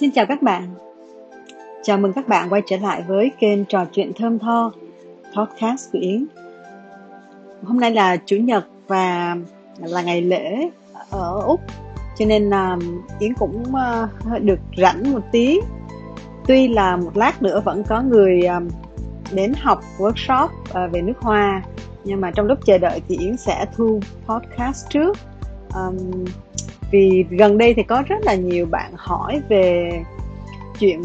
Xin chào các bạn. Chào mừng các bạn quay trở lại với kênh trò chuyện thơm tho podcast của Yến. Hôm nay là chủ nhật và là ngày lễ ở Úc, cho nên là Yến cũng à, được rảnh một tí. Tuy là một lát nữa vẫn có người à, đến học workshop à, về nước hoa, nhưng mà trong lúc chờ đợi thì Yến sẽ thu podcast trước. Um, vì gần đây thì có rất là nhiều bạn hỏi về chuyện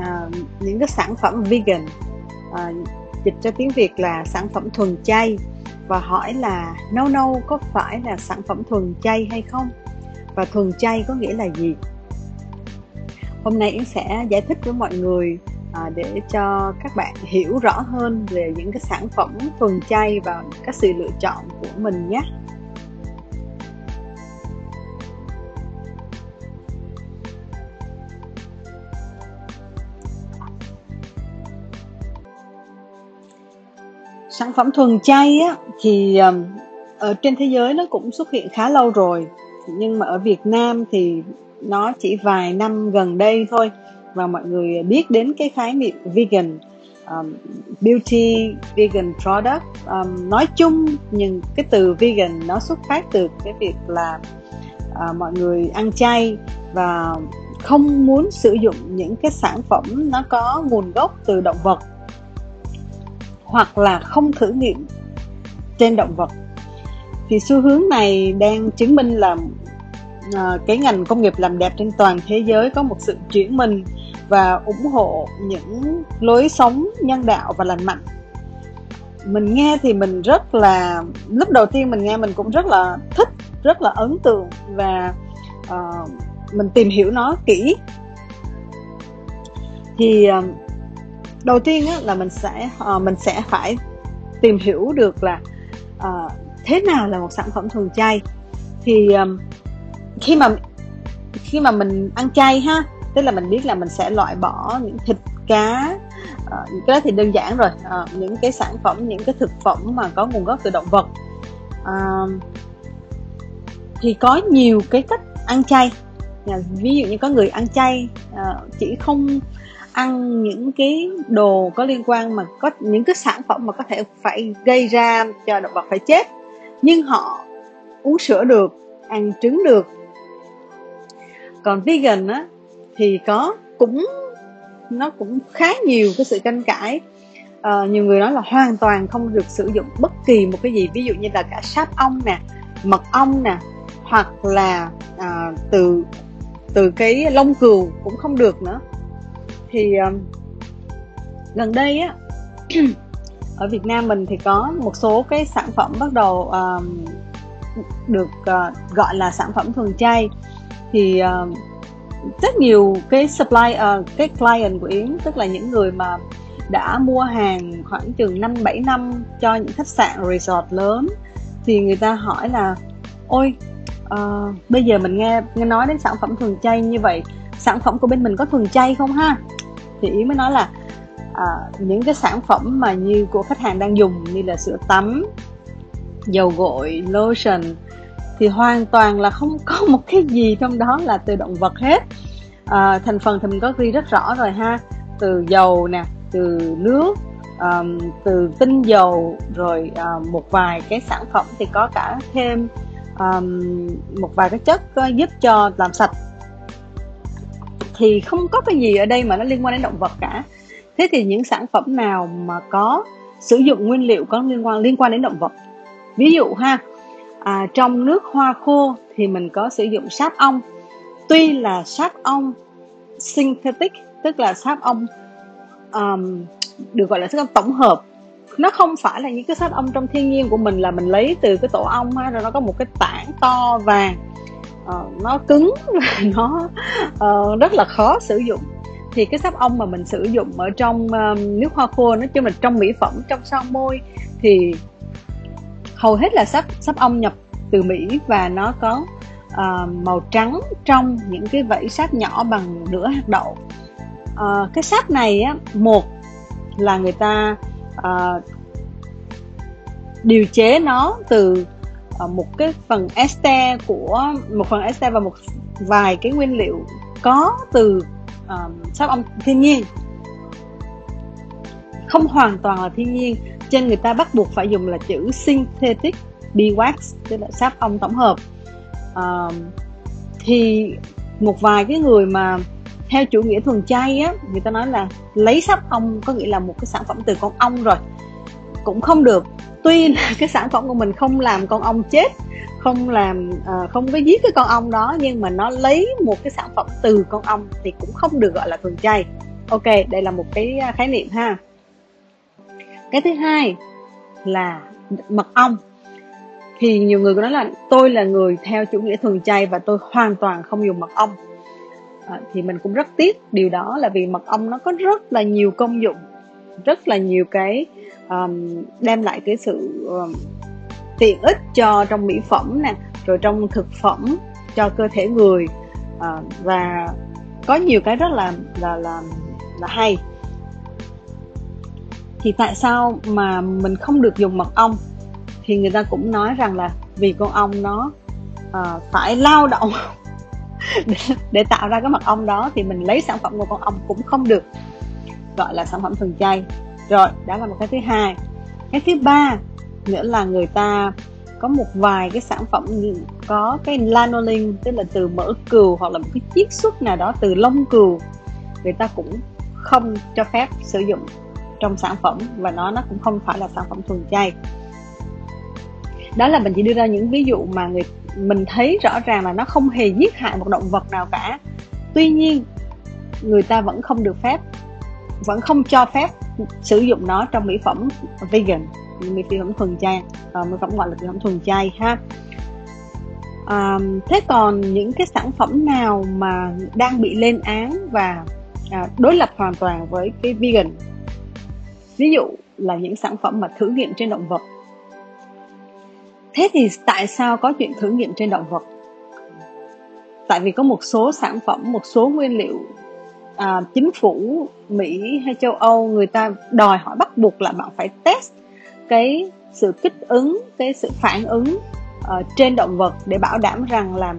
à, những cái sản phẩm vegan. À, dịch cho tiếng Việt là sản phẩm thuần chay. Và hỏi là nâu nâu có phải là sản phẩm thuần chay hay không? Và thuần chay có nghĩa là gì? Hôm nay Yến sẽ giải thích với mọi người à, để cho các bạn hiểu rõ hơn về những cái sản phẩm thuần chay và các sự lựa chọn của mình nhé. Sản phẩm thuần chay á thì ở trên thế giới nó cũng xuất hiện khá lâu rồi. Nhưng mà ở Việt Nam thì nó chỉ vài năm gần đây thôi. Và mọi người biết đến cái khái niệm vegan um, beauty vegan product. Um, nói chung nhưng cái từ vegan nó xuất phát từ cái việc là uh, mọi người ăn chay và không muốn sử dụng những cái sản phẩm nó có nguồn gốc từ động vật hoặc là không thử nghiệm trên động vật. Thì xu hướng này đang chứng minh là à, cái ngành công nghiệp làm đẹp trên toàn thế giới có một sự chuyển mình và ủng hộ những lối sống nhân đạo và lành mạnh. Mình nghe thì mình rất là lúc đầu tiên mình nghe mình cũng rất là thích rất là ấn tượng và uh, mình tìm hiểu nó kỹ. Thì uh, đầu tiên á, là mình sẽ uh, mình sẽ phải tìm hiểu được là uh, thế nào là một sản phẩm thuần chay. Thì um, khi mà khi mà mình ăn chay ha tức là mình biết là mình sẽ loại bỏ những thịt cá uh, cái đó thì đơn giản rồi. Uh, những cái sản phẩm những cái thực phẩm mà có nguồn gốc từ động vật. Uh, thì có nhiều cái cách ăn chay. Ví dụ như có người ăn chay uh, chỉ không ăn những cái đồ có liên quan mà có những cái sản phẩm mà có thể phải gây ra cho động vật phải chết. Nhưng họ uống sữa được ăn trứng được. Còn vegan á thì có cũng nó cũng khá nhiều cái sự tranh cãi. À, nhiều người nói là hoàn toàn không được sử dụng bất kỳ một cái gì ví dụ như là cả sáp ong nè mật ong nè hoặc là à, từ từ cái lông cừu cũng không được nữa thì um, gần đây á ở Việt Nam mình thì có một số cái sản phẩm bắt đầu um, được uh, gọi là sản phẩm thuần chay. Thì uh, rất nhiều cái supply uh, cái client của Yến tức là những người mà đã mua hàng khoảng chừng 5 7 năm cho những khách sạn resort lớn thì người ta hỏi là ôi uh, bây giờ mình nghe nghe nói đến sản phẩm thuần chay như vậy sản phẩm của bên mình có thuần chay không ha? Thì ý mới nói là à, những cái sản phẩm mà như của khách hàng đang dùng như là sữa tắm dầu gội lotion thì hoàn toàn là không có một cái gì trong đó là từ động vật hết. À, thành phần thì mình có ghi rất rõ rồi ha. Từ dầu nè từ nước um, từ tinh dầu rồi uh, một vài cái sản phẩm thì có cả thêm um, một vài cái chất uh, giúp cho làm sạch thì không có cái gì ở đây mà nó liên quan đến động vật cả. Thế thì những sản phẩm nào mà có sử dụng nguyên liệu có liên quan liên quan đến động vật? Ví dụ ha à, trong nước hoa khô thì mình có sử dụng sáp ong. Tuy là sáp ong synthetic tức là sáp ong um, được gọi là sáp ong tổng hợp. Nó không phải là những cái sáp ong trong thiên nhiên của mình là mình lấy từ cái tổ ong ha rồi nó có một cái tảng to vàng uh, nó cứng và nó uh, rất là khó sử dụng. Thì cái sáp ong mà mình sử dụng ở trong um, nước hoa khô nói chung là trong mỹ phẩm trong son môi thì hầu hết là sáp sáp ong nhập từ mỹ và nó có uh, màu trắng trong những cái vảy sáp nhỏ bằng nửa hạt đậu. Uh, cái sáp này á một là người ta uh, điều chế nó từ Ờ, một cái phần este của một phần este và một vài cái nguyên liệu có từ ờ, um, sáp ong thiên nhiên. Không hoàn toàn là thiên nhiên trên người ta bắt buộc phải dùng là chữ synthetic beeswax tức là sáp ong tổng hợp. Um, thì một vài cái người mà theo chủ nghĩa thuần chay á người ta nói là lấy sáp ong có nghĩa là một cái sản phẩm từ con ong rồi cũng không được tuy là cái sản phẩm của mình không làm con ong chết không làm uh, không có giết cái con ong đó nhưng mà nó lấy một cái sản phẩm từ con ong thì cũng không được gọi là thuần chay. Ok đây là một cái ờ, khái niệm ha. Cái thứ hai là mật ong. Thì nhiều người có nói là tôi là người theo chủ nghĩa thuần chay và tôi hoàn toàn không dùng mật ong. À, thì mình cũng rất tiếc điều đó là vì mật ong nó có rất là nhiều công dụng rất là nhiều cái um, đem lại cái sự um, tiện ích cho trong mỹ phẩm nè rồi trong thực phẩm cho cơ thể người. Uh, và có nhiều cái rất là là là là hay. Thì tại sao mà mình không được dùng mật ong? Thì người ta cũng nói rằng là vì con ong nó uh, phải lao động để, để tạo ra cái mật ong đó thì mình lấy sản phẩm của con ong cũng không được gọi là sản phẩm thuần chay rồi, đó là một cái thứ hai. Cái thứ ba nữa là người ta có một vài cái sản phẩm có cái lanolin, tức là từ mỡ cừu hoặc là một cái chiết xuất nào đó từ lông cừu. Người ta cũng không cho phép sử dụng trong sản phẩm và nó nó cũng không phải là sản phẩm thuần chay. Đó là mình chỉ đưa ra những ví dụ mà người, mình thấy rõ ràng là nó không hề giết hại một động vật nào cả. Tuy nhiên, người ta vẫn không được phép, vẫn không cho phép sử dụng nó trong mỹ phẩm vegan mỹ phẩm thuần chay à, mỹ phẩm gọi là mỹ phẩm thuần chay ha. À, thế còn những cái sản phẩm nào mà đang bị lên án và à, đối lập hoàn toàn với cái vegan? Ví dụ là những sản phẩm mà thử nghiệm trên động vật. Thế thì tại sao có chuyện thử nghiệm trên động vật? Tại vì có một số sản phẩm một số nguyên liệu à, chính phủ mỹ hay châu âu người ta đòi hỏi bắt buộc là bạn phải test cái sự kích ứng cái sự phản ứng uh, trên động vật để bảo đảm rằng là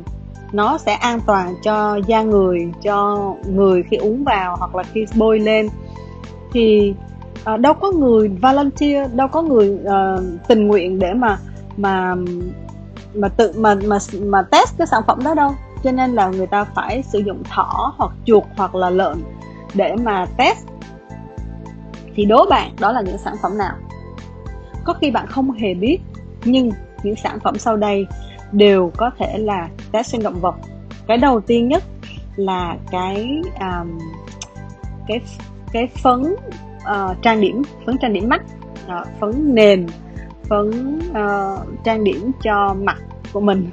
nó sẽ an toàn cho da người cho người khi uống vào hoặc là khi bôi lên. Thì uh, đâu có người volunteer đâu có người uh, tình nguyện để mà mà mà tự mà mà mà test cái sản phẩm đó đâu cho nên là người ta phải sử dụng thỏ hoặc chuột hoặc là lợn để mà test. Thì đố bạn đó là những sản phẩm nào? Có khi bạn không hề biết nhưng những sản phẩm sau đây đều có thể là test trên động vật. Cái đầu tiên nhất là cái um, cái cái phấn uh, trang điểm phấn trang điểm mắt. Uh, phấn nền phấn uh, trang điểm cho mặt của mình.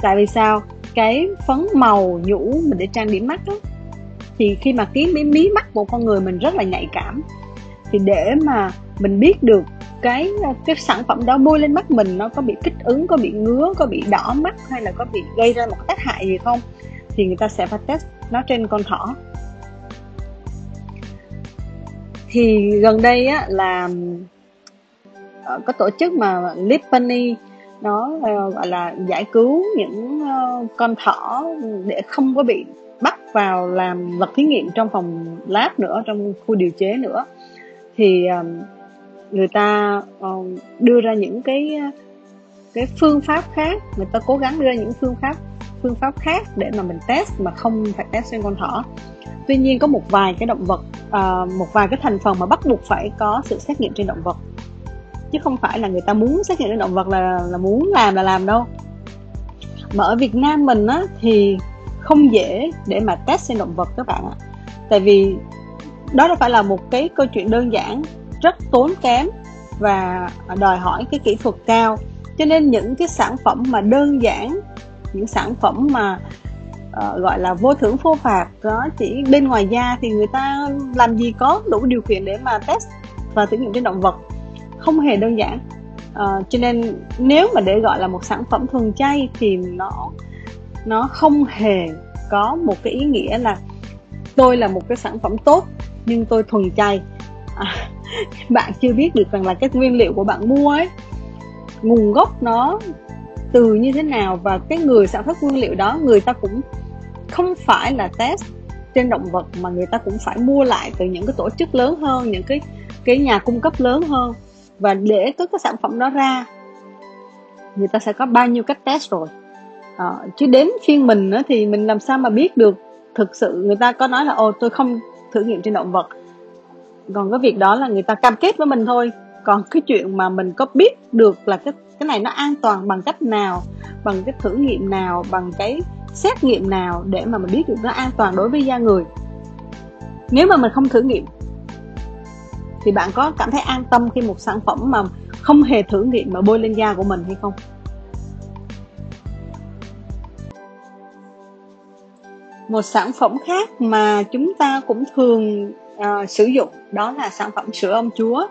Tại vì sao? Cái phấn màu nhũ mình để trang điểm mắt đó thì khi mà cái mí, mí mắt của con người mình rất là nhạy cảm thì để mà mình biết được cái cái sản phẩm đó bôi lên mắt mình nó có bị kích ứng có bị ngứa có bị đỏ mắt hay là có bị gây ra một cái tác hại gì không thì người ta sẽ phải test nó trên con thỏ. Thì gần đây á là ờ, có tổ chức mà Lipany nó uh, ờ, gọi là giải cứu những uh, con thỏ để không có bị bắt vào làm vật thí nghiệm trong phòng lab nữa trong khu điều chế nữa. Thì uh, người ta uh, đưa ra những cái cái phương pháp khác người ta cố gắng đưa ra những phương pháp phương pháp khác để mà mình test mà không phải test trên con thỏ. Tuy nhiên có một vài cái động vật uh, một vài cái thành phần mà bắt buộc phải có sự xét nghiệm trên động vật chứ không phải là người ta muốn xét nghiệm trên động vật là là muốn làm là làm đâu. Mà ở Việt Nam mình á thì không dễ để mà test trên động vật các bạn ạ. Tại vì đó đâu phải là một cái câu chuyện đơn giản rất tốn kém và đòi hỏi cái kỹ thuật cao. Cho nên những cái sản phẩm mà đơn giản những sản phẩm mà uh, gọi là vô thưởng vô phạt đó chỉ bên ngoài da thì người ta làm gì có đủ điều kiện để mà test và thử nghiệm trên động vật không hề đơn giản. Uh, cho nên nếu mà để gọi là một sản phẩm thuần chay thì nó nó không hề có một cái ý nghĩa là tôi là một cái sản phẩm tốt nhưng tôi thuần chay. À, bạn chưa biết được rằng là cái nguyên liệu của bạn mua ấy nguồn gốc nó từ như thế nào và cái người sản xuất nguyên liệu đó người ta cũng không phải là test trên động vật mà người ta cũng phải mua lại từ những cái tổ chức lớn hơn những cái cái nhà cung cấp lớn hơn và để có cái sản phẩm đó ra người ta sẽ có bao nhiêu cách test rồi. À, chứ đến phiên mình nữa thì mình làm sao mà biết được thực sự người ta có nói là ồ tôi không thử nghiệm trên động vật. Còn cái việc đó là người ta cam kết với mình thôi. Còn cái chuyện mà mình có biết được là cái cái này nó an toàn bằng cách nào bằng cái thử nghiệm nào bằng cái xét nghiệm nào để mà mình biết được nó an toàn đối với da người. Nếu mà mình không thử nghiệm thì bạn có cảm thấy an tâm khi một sản phẩm mà không hề thử nghiệm mà bôi lên da của mình hay không? Một sản phẩm khác mà chúng ta cũng thường uh, sử dụng đó là sản phẩm sữa ong chúa.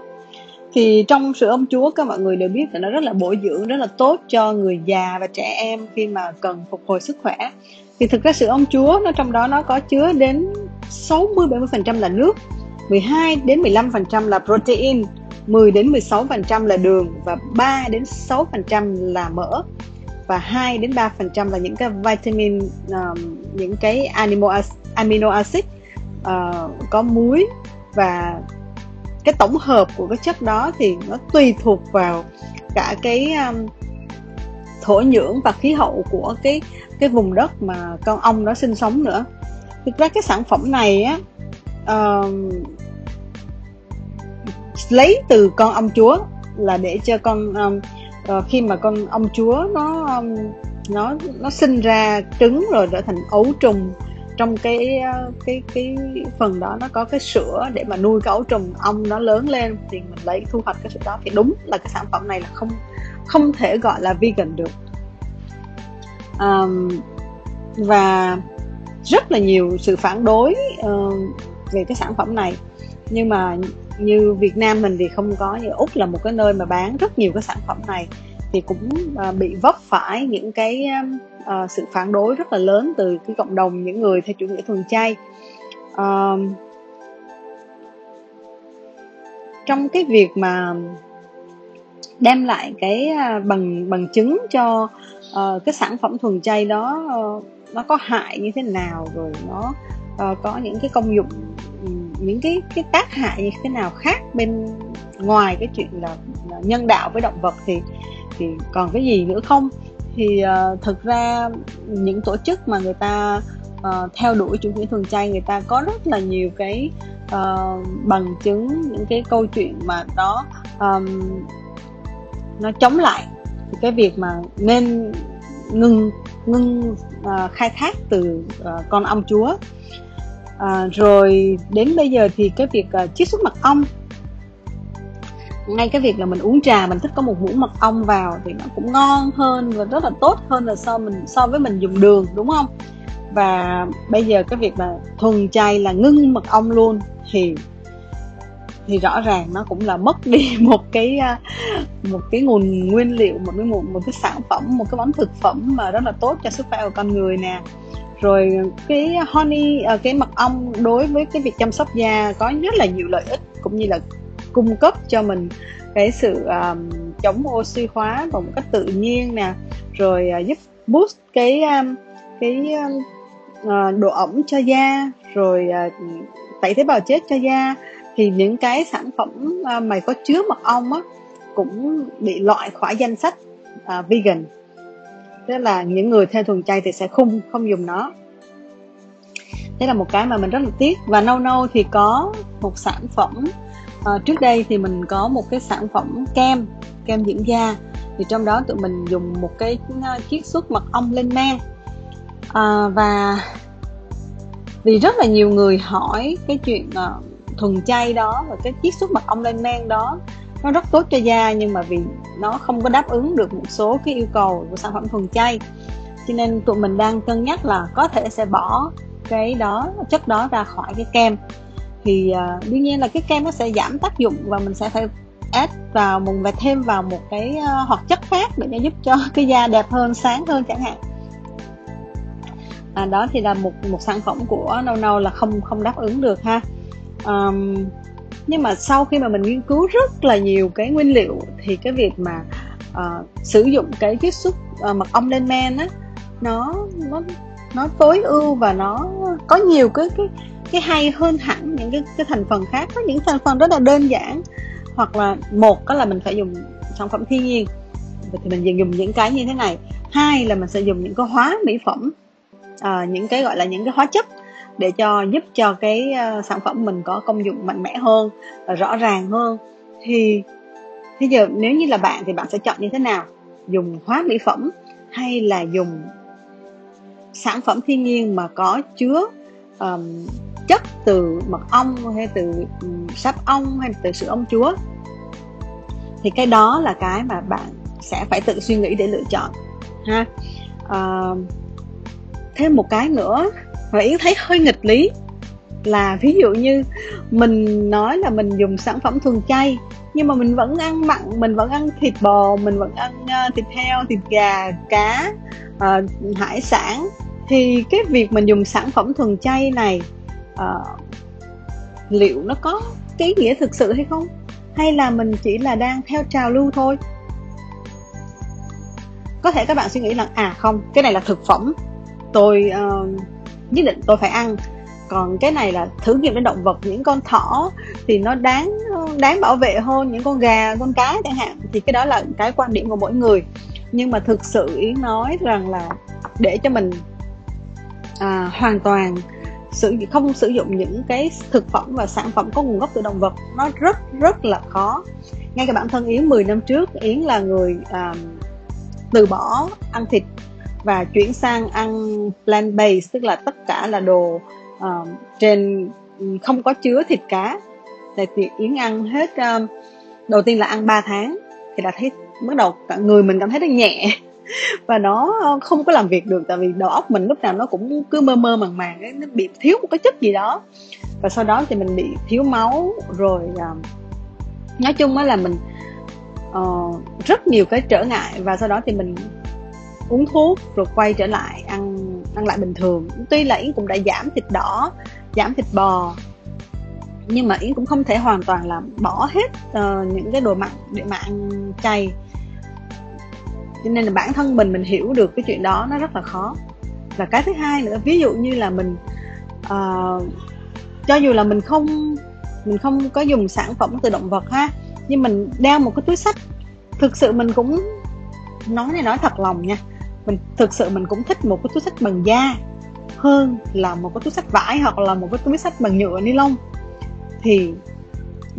Thì trong sữa ong chúa các mọi người đều biết là nó rất là bổ dưỡng rất là tốt cho người già và trẻ em khi mà cần phục hồi sức khỏe. Thì thực ra sữa ong chúa nó trong đó nó có chứa đến 60 70% là nước. 12 đến 15% là protein 10 đến 16% là đường và 3 đến 6% là mỡ và 2 đến 3% là những cái vitamin uh, những cái amino amino acid uh, có muối và cái tổng hợp của cái chất đó thì nó tùy thuộc vào cả cái um, thổ nhưỡng và khí hậu của cái cái vùng đất mà con ong nó sinh sống nữa. Thực ra cái sản phẩm này á uh, lấy từ con ông chúa là để cho con um, uh, khi mà con ông chúa nó um, nó nó sinh ra trứng rồi trở thành ấu trùng trong cái ờ, cái cái phần đó nó có cái sữa để mà nuôi cái ấu trùng ong nó lớn lên thì mình lấy thu hoạch cái sữa đó thì đúng là cái sản phẩm này là không không thể gọi là vegan được. Um, và rất là nhiều sự phản đối uh, về cái sản phẩm này. Nhưng mà như Việt Nam mình thì không có như Úc là một cái nơi mà bán rất nhiều cái sản phẩm này thì cũng uh, bị vấp phải những cái uh, sự phản đối rất là lớn từ cái cộng đồng những người theo chủ nghĩa thuần chay. Uh, trong cái việc mà đem lại cái à, bằng bằng chứng cho uh, cái sản phẩm thuần chay đó uh, nó có hại như thế nào rồi nó uh, có những cái công dụng những cái cái tác hại như thế nào khác bên ngoài cái chuyện là, nhân đạo với động vật thì thì còn cái gì nữa không? Thì uh, thực ra những tổ chức mà người ta uh, theo đuổi chủ nghĩa thuần chay người ta có rất là nhiều cái uh, bằng chứng những cái câu chuyện mà nó um, nó chống lại cái việc mà nên ngừng ngừng uh, khai thác từ uh, con ong chúa à, rồi đến bây giờ thì cái việc uh, chiết xuất mật ong. Ngay cái việc là mình uống trà mình thích có một muỗng mật ong vào thì nó cũng ngon hơn và rất là tốt hơn là so mình so với mình dùng đường đúng không? Và bây giờ cái việc mà thuần chay là ngưng mật ong luôn thì thì rõ ràng nó cũng là mất đi một cái à, một cái nguồn nguyên liệu một cái một, một cái sản phẩm một cái món thực phẩm mà rất là tốt cho sức khỏe của con người nè rồi cái honey ờ, cái mật ong đối với cái việc chăm sóc da có rất là nhiều lợi ích cũng như là cung cấp cho mình cái sự um, chống oxy hóa bằng một cách tự nhiên nè. Rồi uh, giúp boost cái um, cái uh, độ ẩm cho da. Rồi uh, tẩy tế bào chết cho da. Thì những cái sản phẩm uh, mà có chứa mật ong á cũng bị loại khỏi danh sách uh, vegan tức là những người theo thuần chay thì sẽ không không dùng nó. Thế là một cái mà mình rất là tiếc. Và nâu nâu thì có một sản phẩm à, trước đây thì mình có một cái sản phẩm kem kem dưỡng da. Thì trong đó tụi mình dùng một cái ờ, chiết xuất mật ong lên men à, ờ, và vì rất là nhiều người hỏi cái chuyện uh, thuần chay đó và cái chiết xuất mật ong lên men đó nó rất tốt cho da nhưng mà vì nó không có đáp ứng được một số cái yêu cầu của sản phẩm thuần chay. Cho nên tụi mình đang cân nhắc là có thể sẽ bỏ cái đó chất đó ra khỏi cái kem. Thì uh, đương nhiên là cái kem nó sẽ giảm tác dụng và mình sẽ phải add vào một và thêm vào một cái uh, hoạt chất khác để giúp cho cái da đẹp hơn sáng hơn chẳng hạn. À, đó thì là một một sản phẩm của nâu nâu là không không đáp ứng được ha. Um, nhưng mà sau khi mà mình nghiên cứu rất là nhiều cái nguyên liệu thì cái việc mà uh, sử dụng cái chiết xuất uh, mật ong lên men á nó nó nó tối ưu và nó có nhiều cái cái cái hay hơn hẳn những cái cái thành phần khác. Có những thành phần rất là đơn giản hoặc là một đó là mình phải dùng sản phẩm thiên nhiên. Thì mình dùng những cái như thế này. Hai là mình sẽ dùng những cái hóa mỹ phẩm à, những cái gọi là những cái hóa chất để cho giúp cho cái ờ, sản phẩm mình có công dụng mạnh mẽ hơn và rõ ràng hơn. Thì bây giờ nếu như là bạn thì bạn sẽ chọn như thế nào? Dùng hóa mỹ phẩm hay là dùng sản phẩm thiên nhiên mà có chứa um, chất từ mật ong hay từ um, sáp ong hay từ sữa ong chúa? Thì cái đó là cái mà bạn sẽ phải tự suy nghĩ để lựa chọn ha? Uh, thêm một cái nữa và yến thấy hơi nghịch lý là ví dụ như mình nói là mình dùng sản phẩm thuần chay nhưng mà mình vẫn ăn mặn mình vẫn ăn thịt bò mình vẫn ăn uh, thịt heo thịt gà cá uh, hải sản thì cái việc mình dùng sản phẩm thuần chay này uh, liệu nó có cái nghĩa thực sự hay không? Hay là mình chỉ là đang theo trào lưu thôi? Có thể các bạn suy nghĩ là à không cái này là thực phẩm. Tôi uh, nhất định tôi phải ăn. Còn cái này là thử nghiệm đến động vật những con thỏ thì nó đáng đáng bảo vệ hơn những con gà con cá chẳng hạn. Thì cái đó là cái quan điểm của mỗi người. Nhưng mà thực sự yến nói rằng là để cho mình à, hoàn toàn sử không sử dụng những cái thực phẩm và sản phẩm có nguồn gốc từ động vật nó rất rất là khó. Ngay cả bản thân yến 10 năm trước yến là người à, từ bỏ ăn thịt và chuyển sang ăn plant based tức là tất cả là đồ uh, trên không có chứa thịt cá. Thì yến ăn hết um, đầu tiên là ăn 3 tháng thì đã thấy bắt đầu cả người mình cảm thấy nó nhẹ. Và nó không có làm việc được tại vì đầu óc mình lúc nào nó cũng cứ mơ mơ màng màng ấy, nó bị thiếu một cái chất gì đó. Và sau đó thì mình bị thiếu máu rồi um, nói chung á là mình uh, rất nhiều cái trở ngại. Và sau đó thì mình uống thuốc rồi quay trở lại ăn ăn lại bình thường. Tuy là yến cũng đã giảm thịt đỏ giảm thịt bò nhưng mà yến cũng không thể hoàn toàn là bỏ hết uh, những cái đồ mặn để mà ăn chay. Cho nên là bản thân mình mình hiểu được cái chuyện đó nó rất là khó. Và cái thứ hai nữa ví dụ như là mình uh, cho dù là mình không mình không có dùng sản phẩm từ động vật ha nhưng mình đeo một cái túi sách thực sự mình cũng nói này nói thật lòng nha mình thực sự mình cũng thích một cái túi sách bằng da hơn là một cái túi sách vải hoặc là một cái túi sách bằng nhựa ni lông thì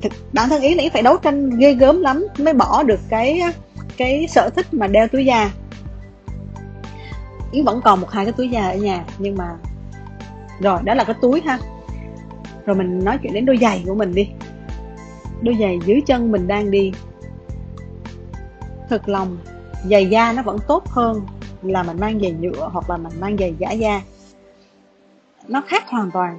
thực, bản thân ý là ý phải đấu tranh ghê gớm lắm mới bỏ được cái cái sở thích mà đeo túi da. Yến vẫn còn một hai cái túi da ở nhà nhưng mà rồi đó là cái túi ha. Rồi mình nói chuyện đến đôi giày của mình đi. Đôi giày dưới chân mình đang đi. Thật lòng giày da nó vẫn tốt hơn là mình mang giày nhựa hoặc là mình mang giày giả da. Nó khác hoàn toàn.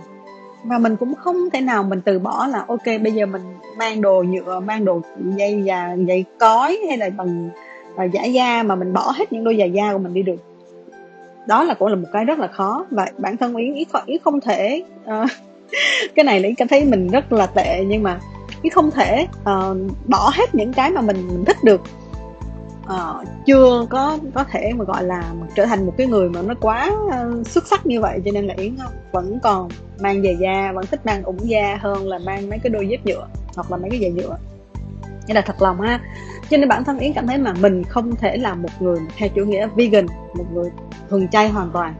Và mình cũng không thể nào mình từ bỏ là ok bây giờ mình mang đồ nhựa mang đồ dây và dây cói hay là bằng và giả da mà mình bỏ hết những đôi giày da của mình đi được. Đó là cũng là một cái rất là khó và bản thân yến ý, ý không thể uh, cái này là yến cảm thấy mình rất là tệ nhưng mà Yến không thể uh, bỏ hết những cái mà mình mình thích được uh, chưa có có thể mà gọi là trở thành một cái người mà nó quá uh, xuất sắc như vậy cho nên là yến ờ, vẫn còn mang giày da vẫn thích mang ủng da hơn là mang mấy cái đôi dép nhựa hoặc là mấy cái giày nhựa. Nên là thật lòng ha cho nên bản thân yến cảm thấy mà mình không thể là một người theo chủ nghĩa vegan một người thuần chay hoàn toàn.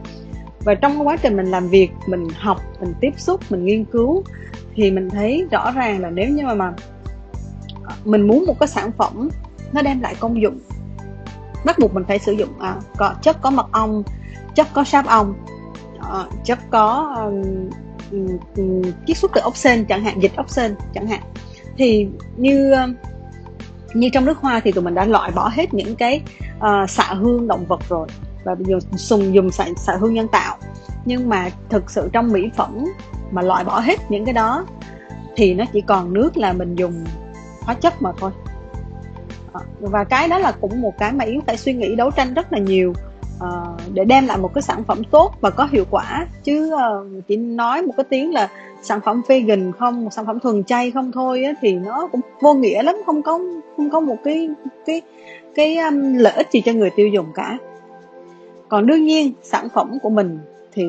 Và trong quá trình mình làm việc mình học mình tiếp xúc mình nghiên cứu thì mình thấy rõ ràng là nếu như mà mà mình muốn một cái sản phẩm nó đem lại công dụng bắt buộc mình phải sử dụng à, có chất có mật ong chất có sáp ong à, chất có um, um, chiết xuất từ ốc sên chẳng hạn dịch ốc sên chẳng hạn. Thì như như trong nước hoa thì tụi mình đã loại bỏ hết những cái uh, xạ hương động vật rồi và bây giờ dùng dùng xạ, xạ hương nhân tạo. Nhưng mà thực sự trong mỹ phẩm mà loại bỏ hết những cái đó thì nó chỉ còn nước là mình dùng hóa chất mà thôi. Ờ, và cái đó là cũng một cái mà yến phải suy nghĩ đấu tranh rất là nhiều uh, để đem lại một cái sản phẩm tốt và có hiệu quả. Chứ uh, chỉ nói một cái tiếng là sản phẩm vegan không một sản phẩm thuần chay không thôi á, thì nó cũng vô nghĩa lắm không có không có một cái cái cái um, lợi ích gì cho người tiêu dùng cả. Còn đương nhiên sản phẩm của mình thì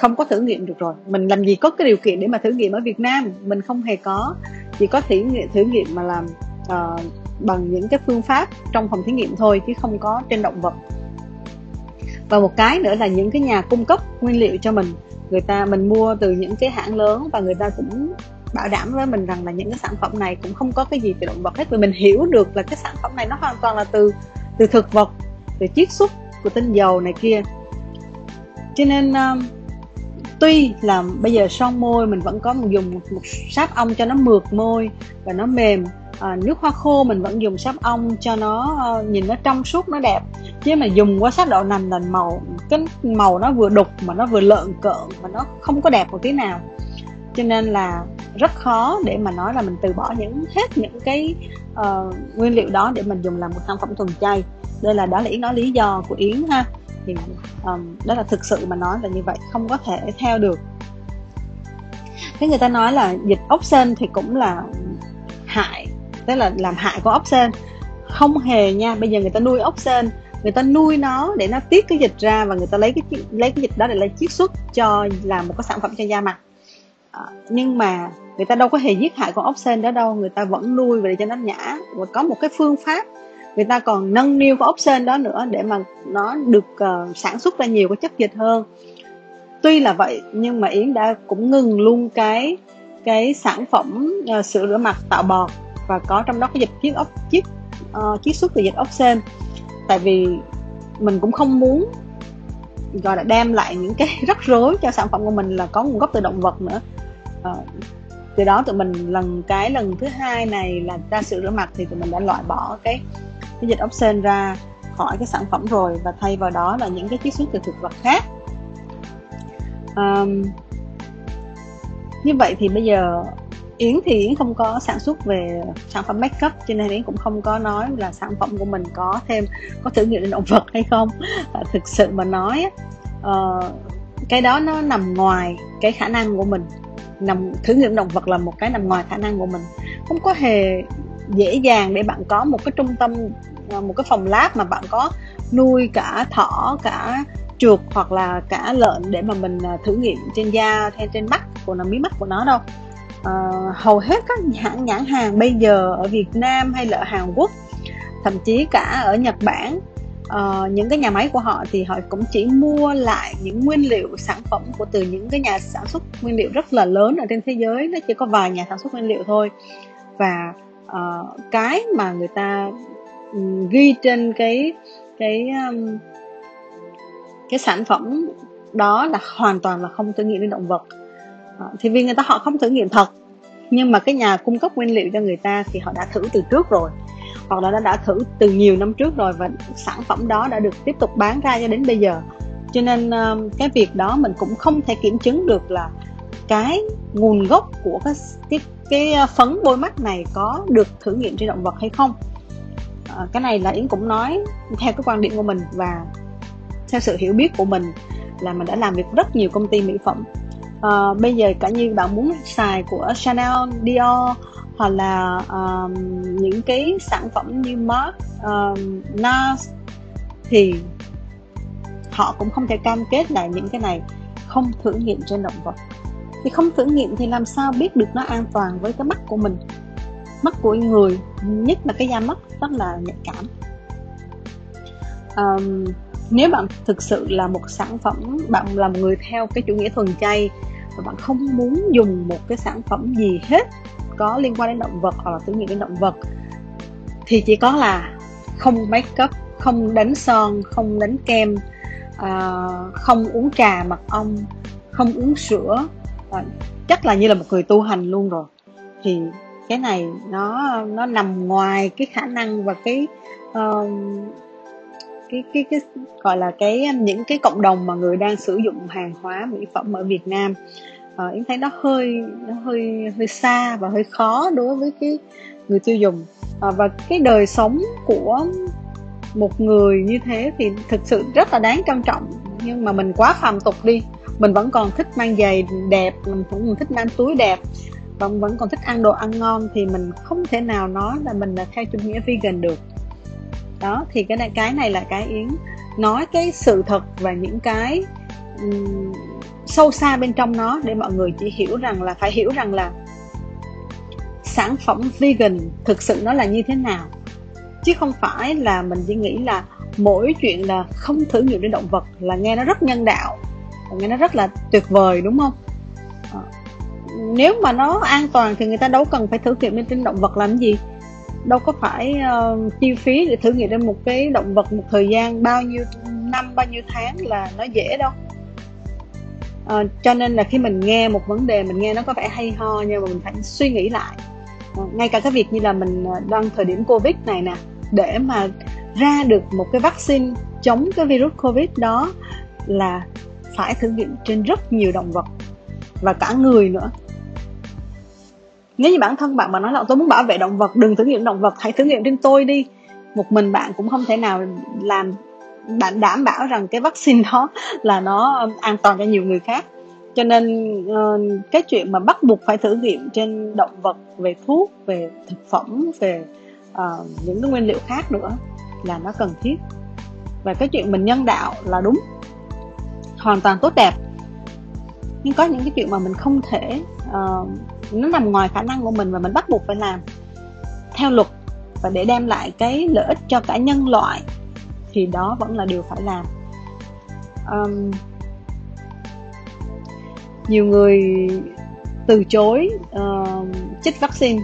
không có thử nghiệm được rồi. Mình làm gì có cái điều kiện để mà thử nghiệm ở Việt Nam? Mình không hề có. Chỉ có thử nghiệm thử nghiệm mà làm uh, bằng những cái phương pháp trong phòng thí nghiệm thôi chứ không có trên động vật. Và một cái nữa là những cái nhà cung cấp nguyên liệu cho mình. Người ta mình mua từ những cái hãng lớn và người ta cũng bảo đảm với mình rằng là những cái sản phẩm này cũng không có cái gì từ động vật hết. Vì mình hiểu được là cái sản phẩm này nó hoàn toàn là từ từ thực vật từ chiết xuất của tinh dầu này kia. Cho nên uh, tuy là bây giờ son môi mình vẫn có một dùng một, một sáp ong cho nó mượt môi và nó mềm à, nước hoa khô mình vẫn dùng sáp ong cho nó à, nhìn nó trong suốt nó đẹp. Chứ mà dùng quá sáp đậu nành là màu cái màu nó vừa đục mà nó vừa lợn cợn mà nó không có đẹp một tí nào. Cho nên là rất khó để mà nói là mình từ bỏ những hết những cái uh, nguyên liệu đó để mình dùng làm một sản phẩm thuần chay. Đây là đó là yến nói lý do của yến ha. Thì um, đó là thực sự mà nói là như vậy không có thể theo được. Thế người ta nói là dịch ốc sên thì cũng là hại tức là làm hại con ốc sên. Không hề nha bây giờ người ta nuôi ốc sên người ta nuôi nó để nó tiết cái dịch ra và người ta lấy cái lấy cái dịch đó để lấy chiết xuất cho làm một cái sản phẩm cho da mặt. À, nhưng mà người ta đâu có hề giết hại con ốc sên đó đâu người ta vẫn nuôi để cho nó nhã và có một cái phương pháp người ta còn nâng niu con ốc sên đó nữa để mà nó được uh, sản xuất ra nhiều cái chất dịch hơn. Tuy là vậy nhưng mà yến đã cũng ngừng luôn cái cái sản phẩm uh, sữa rửa mặt tạo bọt và có trong đó cái dịch chiết ốc chiết uh, ờ, chiết xuất từ dịch ốc sên. Tại vì mình cũng không muốn gọi là đem lại những cái rắc rối cho sản phẩm của mình là có nguồn gốc từ động vật nữa. Uh, từ đó tụi mình lần cái lần thứ hai này là ra sự rửa mặt thì tụi mình đã loại bỏ cái cái dịch ốc sên ra khỏi cái sản phẩm rồi và thay vào đó là những cái chiết xuất từ thực vật khác. Um, như vậy thì bây giờ Yến thì Yến không có sản xuất về sản phẩm make up cho nên Yến cũng không có nói là sản phẩm của mình có thêm có thử nghiệm lên động vật hay không. À, thực sự mà nói uh, cái đó nó nằm ngoài cái khả năng của mình. Nằm thử nghiệm động vật là một cái nằm ngoài khả năng của mình. Không có hề dễ dàng để bạn có một cái trung tâm à, một cái phòng lab mà bạn có nuôi cả thỏ cả chuột hoặc là cả lợn để mà mình à, thử nghiệm trên da hay trên mắt của nó mí mắt của nó đâu uh, hầu hết các hãng nhãn hàng bây giờ ở Việt Nam hay là ở Hàn Quốc thậm chí cả ở Nhật Bản uh, những cái nhà máy của họ thì họ cũng chỉ mua lại những nguyên liệu sản phẩm của từ những cái nhà sản xuất nguyên liệu rất là lớn ở trên thế giới. Nó chỉ có vài nhà sản xuất nguyên liệu thôi. Và uh, cái mà người ta um, ghi trên cái cái um, cái sản phẩm đó là hoàn toàn là không thử nghiệm đến động vật. Ờ, thì vì người ta họ không thử nghiệm thật. Nhưng mà cái nhà cung cấp nguyên liệu cho người ta thì họ đã thử từ trước rồi. Hoặc là đã đã thử từ nhiều năm trước rồi và sản phẩm đó đã được tiếp tục bán ra cho đến bây giờ. Cho nên cái việc đó mình cũng không thể kiểm chứng được là cái nguồn gốc của cái cái cái ờ, phấn bôi mắt này có được thử nghiệm trên động vật hay không. À, cái này là yến cũng nói theo cái quan điểm của mình và theo sự hiểu biết của mình là mình đã làm việc rất nhiều công ty mỹ phẩm uh, bây giờ cả như bạn muốn xài của Chanel, Dior hoặc là um, những cái sản phẩm như Mark, um, NARS thì họ cũng không thể cam kết là những cái này không thử nghiệm trên động vật. Thì không thử nghiệm thì làm sao biết được nó an toàn với cái mắt của mình? Mắt của người nhất là cái da mắt rất là nhạy cảm. Um, nếu bạn thực sự là một sản phẩm bạn là một người theo cái chủ nghĩa thuần chay và bạn không muốn dùng một cái sản phẩm gì hết có liên quan đến động vật hoặc là thử nghiệm đến động vật thì chỉ có là không make up không đánh son không đánh kem uh, không uống trà mật ong không uống sữa. Uh, chắc là như là một người tu hành luôn rồi. Thì cái này nó nó nằm ngoài cái khả năng và cái uh, cái cái cái gọi là cái um, những cái cộng đồng mà người đang sử dụng hàng hóa mỹ phẩm ở Việt Nam. À, em thấy nó hơi nó hơi hơi xa và hơi khó đối với cái người tiêu dùng. À, và cái đời sống của một người như thế thì thực sự rất là đáng trân trọng. Nhưng mà mình quá phàm tục đi. Mình vẫn còn thích mang giày đẹp mình cũng thích mang túi đẹp và vẫn còn thích ăn đồ ăn ngon thì mình không thể nào nói là mình là theo chủ nghĩa vegan được đó thì cái này cái này là cái yến nói cái sự thật và những cái um, sâu xa bên trong nó để mọi người chỉ hiểu rằng là phải hiểu rằng là sản phẩm vegan thực sự nó là như thế nào. Chứ không phải là mình chỉ nghĩ là mỗi chuyện là không thử nghiệm đến động vật là nghe nó rất nhân đạo nghe nó rất là tuyệt vời đúng không? Ờ, nếu mà nó an toàn thì người ta đâu cần phải thử nghiệm lên trên động vật làm gì? Đâu có phải uh, chi phí để thử nghiệm trên một cái động vật một thời gian bao nhiêu năm bao nhiêu tháng là nó dễ đâu. Uh, cho nên là khi mình nghe một vấn đề mình nghe nó có vẻ hay ho nhưng mà mình phải suy nghĩ lại. Uh, ngay cả cái việc như là mình đang thời điểm covid này nè để mà ra được một cái vaccine chống cái virus covid đó là phải thử nghiệm trên rất nhiều động vật và cả người nữa nếu như bản thân bạn mà nói là tôi muốn bảo vệ động vật đừng thử nghiệm động vật hãy thử nghiệm trên tôi đi. Một mình bạn cũng không thể nào làm bạn đảm bảo rằng cái vaccine đó là nó an toàn cho nhiều người khác. Cho nên ờ, cái chuyện mà bắt buộc phải thử nghiệm trên động vật về thuốc về thực phẩm về uh, những cái nguyên liệu khác nữa là nó cần thiết. Và cái chuyện mình nhân đạo là đúng hoàn toàn tốt đẹp. Nhưng có những cái chuyện mà mình không thể uh, nó nằm ngoài khả năng của mình và mình bắt buộc phải làm. Theo luật và để đem lại cái lợi ích cho cả nhân loại thì đó vẫn là điều phải làm. Um, nhiều người từ chối uh, chích vaccine.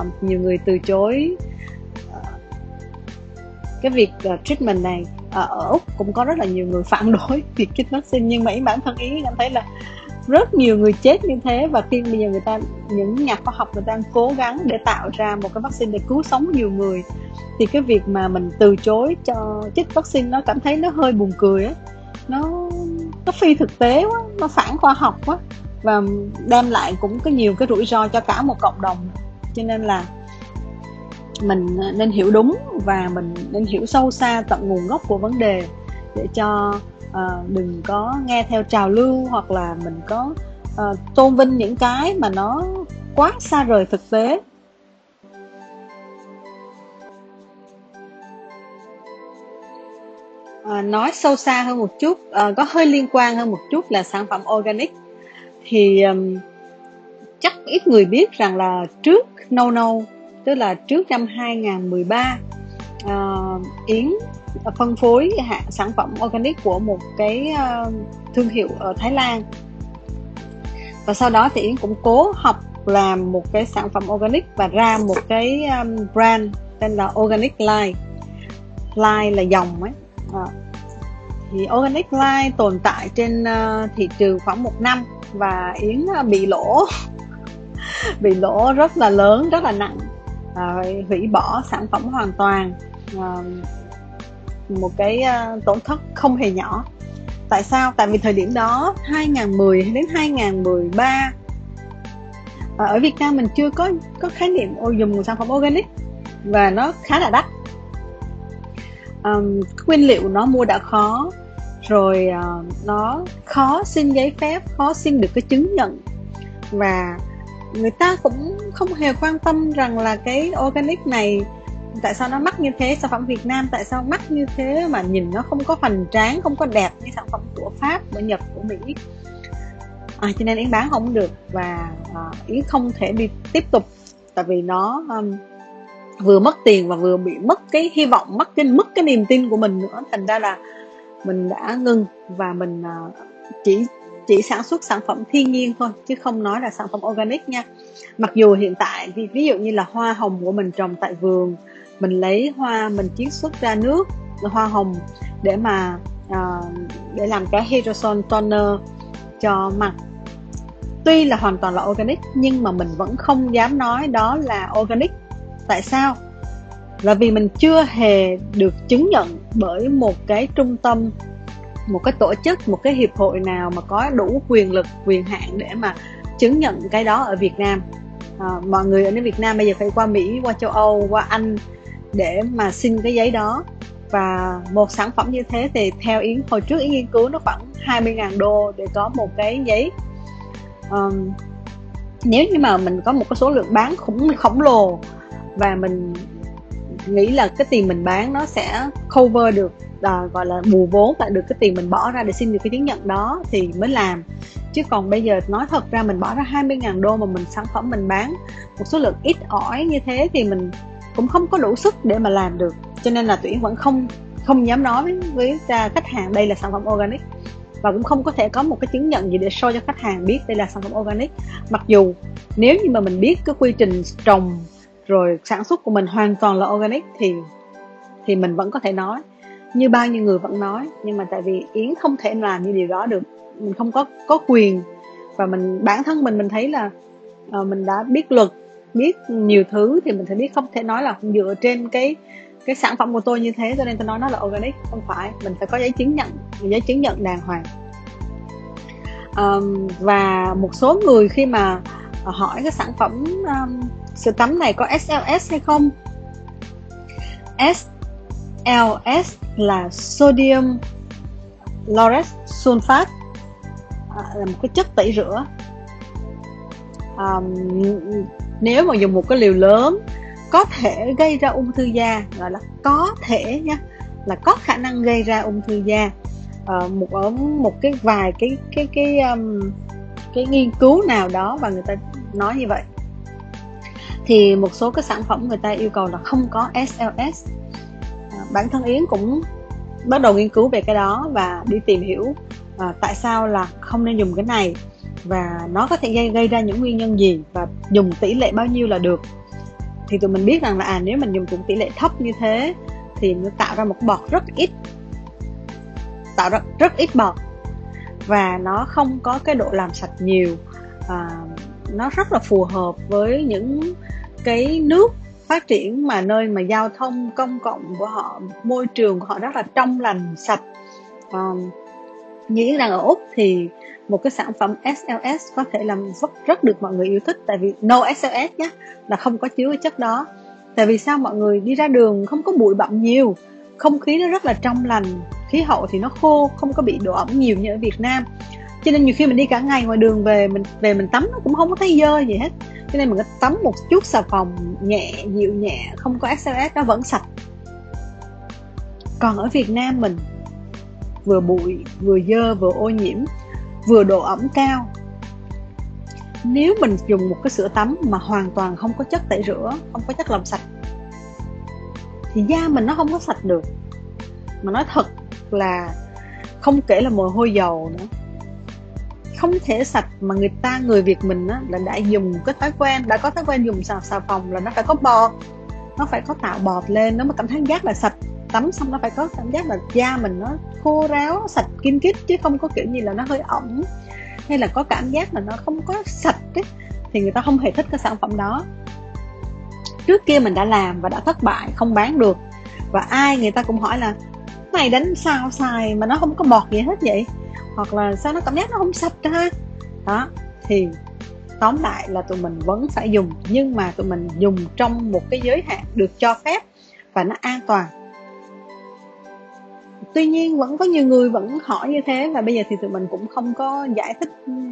Uh, nhiều người từ chối uh, cái việc uh, treatment này. Uh, ở úc cũng có rất là nhiều người phản đối việc chích vaccine nhưng mà ý bản thân ý cảm thấy là rất nhiều người chết như thế và khi bây giờ người ta, những nhà khoa học người ta đang cố gắng để tạo ra một cái vaccine để cứu sống nhiều người, thì cái việc mà mình từ chối cho chích vaccine nó cảm thấy nó hơi buồn cười á. Nó nó phi thực tế quá, nó phản khoa học quá. Và đem lại cũng có nhiều cái rủi ro cho cả một cộng đồng. Cho nên là mình nên hiểu đúng và mình nên hiểu sâu xa tận nguồn gốc của vấn đề để cho uh, đừng có nghe theo trào lưu hoặc là mình có uh, tôn vinh những cái mà nó quá xa rời thực tế. À, nói sâu xa hơn một chút à, có hơi liên quan hơn một chút là sản phẩm organic. Thì um, chắc ít người biết rằng là trước No No tức là trước năm 2013 uh, Yến Ờ, phân phối sản phẩm organic của một cái ờ, thương hiệu ở Thái Lan. Và sau đó thì Yến cũng cố học làm một cái sản phẩm organic và ra một cái brand tên là Organic Line. Line là dòng ấy. À, thì Organic Line tồn tại trên thị trường khoảng một năm và Yến bị lỗ bị lỗ rất là lớn rất là nặng. À, hủy bỏ sản phẩm hoàn toàn. À, một cái uh, tổn thất không hề nhỏ. Tại sao? Tại vì thời điểm đó 2010 đến 2013 ờ, ở Việt Nam mình chưa có có khái niệm dùng một sản phẩm organic và nó khá là đắt. Um, nguyên liệu nó mua đã khó rồi uh, nó khó xin giấy phép khó xin được cái chứng nhận và người ta cũng không hề quan tâm rằng là cái organic này tại sao nó mắc như thế? Sản phẩm Việt Nam tại sao mắc như thế mà nhìn nó không có hoành tráng không có đẹp như sản phẩm của Pháp của Nhật của Mỹ? À, cho nên Yến bán không được và à, Yến không thể đi tiếp tục. Tại vì nó um, vừa mất tiền và vừa bị mất cái hy vọng mất cái mất cái niềm tin của mình nữa. Thành ra là mình đã ngưng và mình uh, chỉ chỉ sản xuất sản phẩm thiên nhiên thôi chứ không nói là sản phẩm organic nha. Mặc dù hiện tại ví, ví dụ như là hoa hồng của mình trồng tại vườn mình lấy hoa mình chiết xuất ra nước hoa hồng để mà uh, để làm cái hydrosol toner cho mặt. Tuy là hoàn toàn là organic nhưng mà mình vẫn không dám nói đó là organic. Tại sao? Là vì mình chưa hề được chứng nhận bởi một cái trung tâm một cái tổ chức một cái hiệp hội nào mà có đủ quyền lực quyền hạn để mà chứng nhận cái đó ở Việt Nam. À, mọi người ở nước Việt Nam bây giờ phải qua Mỹ qua châu Âu qua Anh để mà xin cái giấy đó. Và một sản phẩm như thế thì theo Yến hồi trước Yến nghiên cứu nó khoảng 20.000 đô để có một cái giấy. Um, nếu như mà mình có một cái số lượng bán khủng khổng lồ và mình nghĩ là cái tiền mình bán nó sẽ cover được à, gọi là bù vốn lại được cái tiền mình bỏ ra để xin được cái chứng nhận đó thì mới làm. Chứ còn bây giờ nói thật ra mình bỏ ra 20.000 đô mà mình sản phẩm mình bán một số lượng ít ỏi như thế thì mình cũng không có đủ sức để mà làm được. Cho nên là tuyển vẫn không không dám nói với, với khách hàng đây là sản phẩm organic. Và cũng không có thể có một cái chứng nhận gì để show cho khách hàng biết đây là sản phẩm organic. Mặc dù nếu như mà mình biết cái quy trình trồng rồi sản xuất của mình hoàn toàn là organic thì thì mình vẫn có thể nói. Như bao nhiêu người vẫn nói nhưng mà tại vì yến không thể làm như điều đó được. Mình không có có quyền. Và mình bản thân mình mình thấy là uh, mình đã biết luật biết nhiều thứ thì mình phải biết không thể nói là dựa trên cái cái sản phẩm của tôi như thế cho nên tôi nói nó là organic không phải. Mình phải có giấy chứng nhận giấy chứng nhận đàng hoàng. Um, và một số người khi mà hỏi cái sản phẩm um, sữa tắm này có SLS hay không? SLS là sodium lauryl sulfate à, là một cái chất tẩy rửa. Um, nếu mà dùng một cái liều lớn có thể gây ra ung thư da gọi là có thể nha là có khả năng gây ra ung thư da. À, một ở một cái vài cái cái cái um, cái nghiên cứu nào đó và người ta nói như vậy. Thì một số cái sản phẩm người ta yêu cầu là không có SLS à, ờ, bản thân Yến cũng bắt đầu nghiên cứu về cái đó và đi tìm hiểu à, tại sao là không nên dùng cái này và nó có thể gây gây ra những nguyên nhân gì và dùng tỷ lệ bao nhiêu là được? Thì tụi mình biết rằng là à nếu mình dùng cũng tỷ lệ thấp như thế thì nó tạo ra một bọt rất ít. Tạo ra rất ít bọt. Và nó không có cái độ làm sạch nhiều. À, nó rất là phù hợp với những cái nước phát triển mà nơi mà giao thông công cộng của họ môi trường của họ rất là trong lành sạch. Um, như đang ở úc thì một cái sản phẩm SLS có thể làm rất rất được mọi người yêu thích. Tại vì no SLS nhé là không có chứa cái chất đó. Tại vì sao mọi người đi ra đường không có bụi bặm nhiều, không khí nó rất là trong lành, khí hậu thì nó khô, không có bị độ ẩm nhiều như ở Việt Nam. Cho nên nhiều khi mình đi cả ngày ngoài đường về, mình về mình tắm nó cũng không có thấy dơ gì hết. Cho nên mình tắm một chút xà phòng, nhẹ, dịu nhẹ, không có SLS nó vẫn sạch. Còn ở Việt Nam mình vừa bụi vừa dơ vừa ô nhiễm vừa độ ẩm cao. Nếu mình dùng một cái sữa tắm mà hoàn toàn không có chất tẩy rửa không có chất làm sạch thì da mình nó không có sạch được. Mà nói thật là không kể là mồ hôi dầu nữa. Không thể sạch mà người ta người việt mình á, là đã dùng cái thói quen đã có thói quen dùng xà xà phòng là nó phải có bọt nó phải có tạo bọt lên nó mới cảm thấy giác là sạch tắm xong nó phải có cảm giác là da mình nó khô ráo sạch kim kít chứ không có kiểu như là nó hơi ẩm. Hay là có cảm giác là nó không có sạch ấy, thì người ta không hề thích cái sản phẩm đó. Trước kia mình đã làm và đã thất bại không bán được. Và ai người ta cũng hỏi là này đánh sao xài mà nó không có bọt gì hết vậy? Hoặc là sao nó cảm giác nó không sạch ra đó thì tóm lại là tụi mình vẫn phải dùng. Nhưng mà tụi mình dùng trong một cái giới hạn được cho phép và nó an toàn tuy nhiên vẫn có nhiều người vẫn hỏi như thế và bây giờ thì tụi mình cũng không có giải thích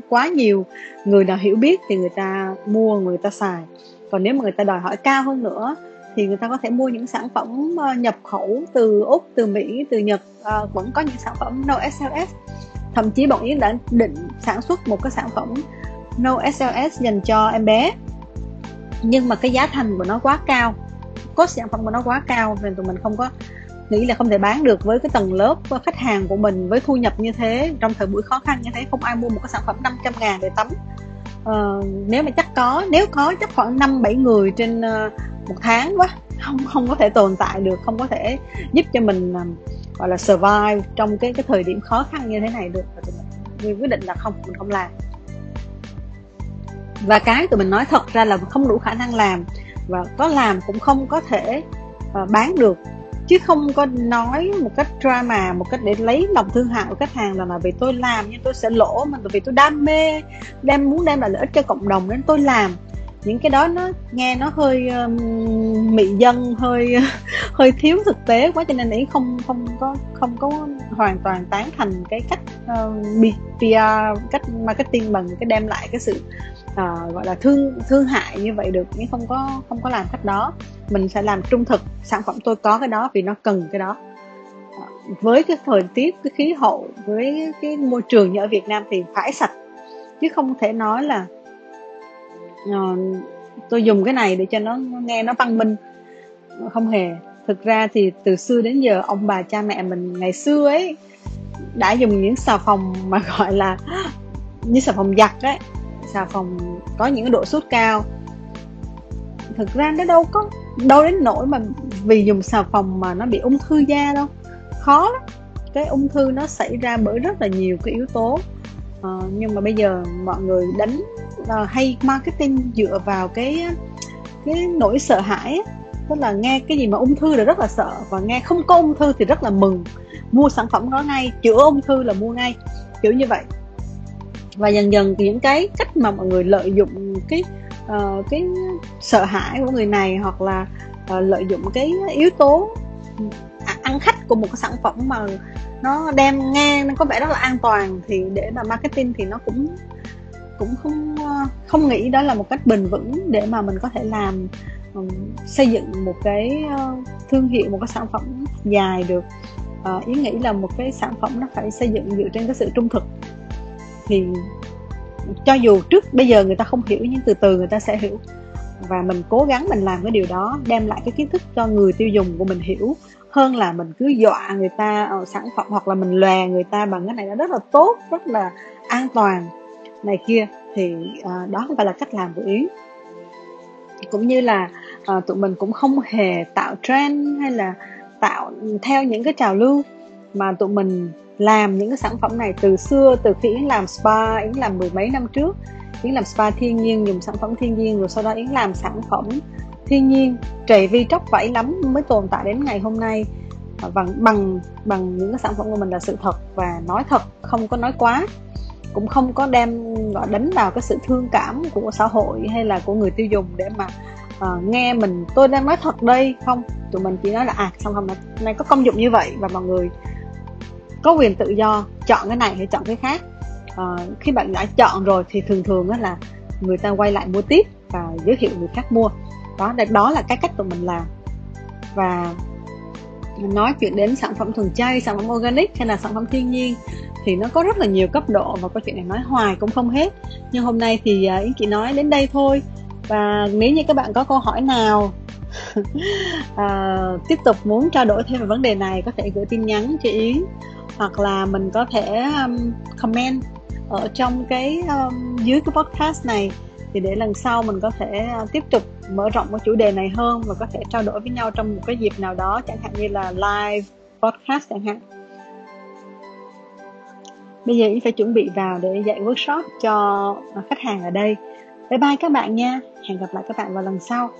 quá nhiều. Người nào hiểu biết thì người ta mua người ta xài. Còn nếu mà người ta đòi hỏi cao hơn nữa thì người ta có thể mua những sản phẩm ờ, nhập khẩu từ úc từ mỹ từ nhật à, vẫn có những sản phẩm no SLS thậm chí bọn yến đã định sản xuất một cái sản phẩm no SLS dành cho em bé. Nhưng mà cái giá thành của nó quá cao. Cost sản phẩm của nó quá cao nên tụi mình không có nghĩ là không thể bán được với cái tầng lớp khách hàng của mình với thu nhập như thế. Trong thời buổi khó khăn như thế không ai mua một cái sản phẩm 500 ngàn để tắm. Uh, nếu mà chắc có nếu có chắc khoảng năm bảy người trên uh, một tháng quá. Không không có thể tồn tại được không có thể giúp cho mình uh, gọi là survive trong cái cái thời điểm khó khăn như thế này được. Và tụi mình quyết định là không mình không làm. Và cái tụi mình nói thật ra là không đủ khả năng làm. Và có làm cũng không có thể uh, bán được chứ không có nói một cách drama một cách để lấy lòng thương hại của khách hàng là là vì tôi làm nhưng tôi sẽ lỗ mà vì tôi đam mê đem muốn đem lại lợi ích cho cộng đồng nên tôi làm. Những cái đó nó nghe nó hơi um, mị dân hơi hơi thiếu thực tế quá cho nên ý không không có không có hoàn toàn tán thành cái cách uh, PR cách marketing bằng cái đem lại cái sự uh, gọi là thương thương hại như vậy được nhưng không có không có làm cách đó. Mình sẽ làm trung thực sản phẩm tôi có cái đó vì nó cần cái đó. Ờ, với cái thời tiết cái khí hậu với cái môi trường như ở Việt Nam thì phải sạch chứ không thể nói là uh, tôi dùng cái này để cho nó, nó nghe nó văn minh. Không hề. Thực ra thì từ xưa đến giờ ông bà cha mẹ mình ngày xưa ấy đã dùng những xà phòng mà gọi là như xà phòng giặt ấy xà phòng có những độ sốt cao. Thực ra nó đâu có đâu đến nỗi mà vì dùng xà phòng mà nó bị ung thư da đâu. Khó lắm. Cái ung thư nó xảy ra bởi rất là nhiều cái yếu tố. À, nhưng mà bây giờ mọi người đánh uh, hay marketing dựa vào cái cái nỗi sợ hãi tức là nghe cái gì mà ung thư là rất là sợ và nghe không có ung thư thì rất là mừng. Mua sản phẩm đó ngay chữa ung thư là mua ngay. Kiểu như vậy và dần dần những cái cách mà mọi người lợi dụng cái uh, cái sợ hãi của người này hoặc là uh, lợi dụng cái yếu tố ăn khách của một cái sản phẩm mà nó đem nghe nó có vẻ rất là an toàn thì để mà marketing thì nó cũng cũng không ờ, không nghĩ đó là một cách bền vững để mà mình có thể làm um, xây dựng một cái uh, thương hiệu một cái sản phẩm dài được. Uh, ý nghĩ là một cái sản phẩm nó phải xây dựng dựa trên cái sự trung thực thì cho dù trước bây giờ người ta không hiểu nhưng từ từ người ta sẽ hiểu. Và mình cố gắng mình làm cái điều đó đem lại cái kiến thức cho người tiêu dùng của mình hiểu hơn là mình cứ dọa người ta ở sản phẩm hoặc là mình lòe người ta bằng cái này nó rất là tốt rất là an toàn này kia. Thì uh, đó không phải là cách làm của yến. Cũng như là uh, tụi mình cũng không hề tạo trend hay là tạo ừ, theo những cái trào lưu mà tụi mình làm những cái sản phẩm này từ xưa từ khi yến làm spa yến làm mười mấy năm trước. Yến làm spa thiên nhiên dùng sản phẩm thiên nhiên rồi sau đó yến làm sản phẩm thiên nhiên. Trầy vi tróc vẫy lắm mới tồn tại đến ngày hôm nay. À, bằng bằng bằng những cái sản phẩm của mình là sự thật và nói thật không có nói quá. Cũng không có đem gọi đánh vào cái sự thương cảm của xã hội hay là của người tiêu dùng để mà uh, nghe mình tôi đang nói thật đây. Không tụi mình chỉ nói là à sản phẩm này có công dụng như vậy. Và mọi người có quyền tự do chọn cái này hay chọn cái khác. À, khi bạn đã chọn rồi thì thường thường là người ta quay lại mua tiếp và giới thiệu người khác mua. Đó đó là cái cách tụi mình làm. Và nói chuyện đến sản phẩm thuần chay sản phẩm organic hay là sản phẩm thiên nhiên thì nó có rất là nhiều cấp độ và câu chuyện này nói hoài cũng không hết. Nhưng hôm nay thì à, yến chị nói đến đây thôi. Và nếu như các bạn có câu hỏi nào à, tiếp tục muốn trao đổi thêm về vấn đề này có thể gửi tin nhắn cho yến hoặc là mình có thể um, comment ở trong cái um, dưới cái podcast này. Thì để lần sau mình có thể uh, tiếp tục mở rộng cái chủ đề này hơn và có thể trao đổi với nhau trong một cái dịp nào đó chẳng hạn như là live podcast chẳng hạn. Bây giờ Yến phải chuẩn bị vào để dạy workshop cho khách hàng ở đây. Bye bye các bạn nha. Hẹn gặp lại các bạn vào lần sau.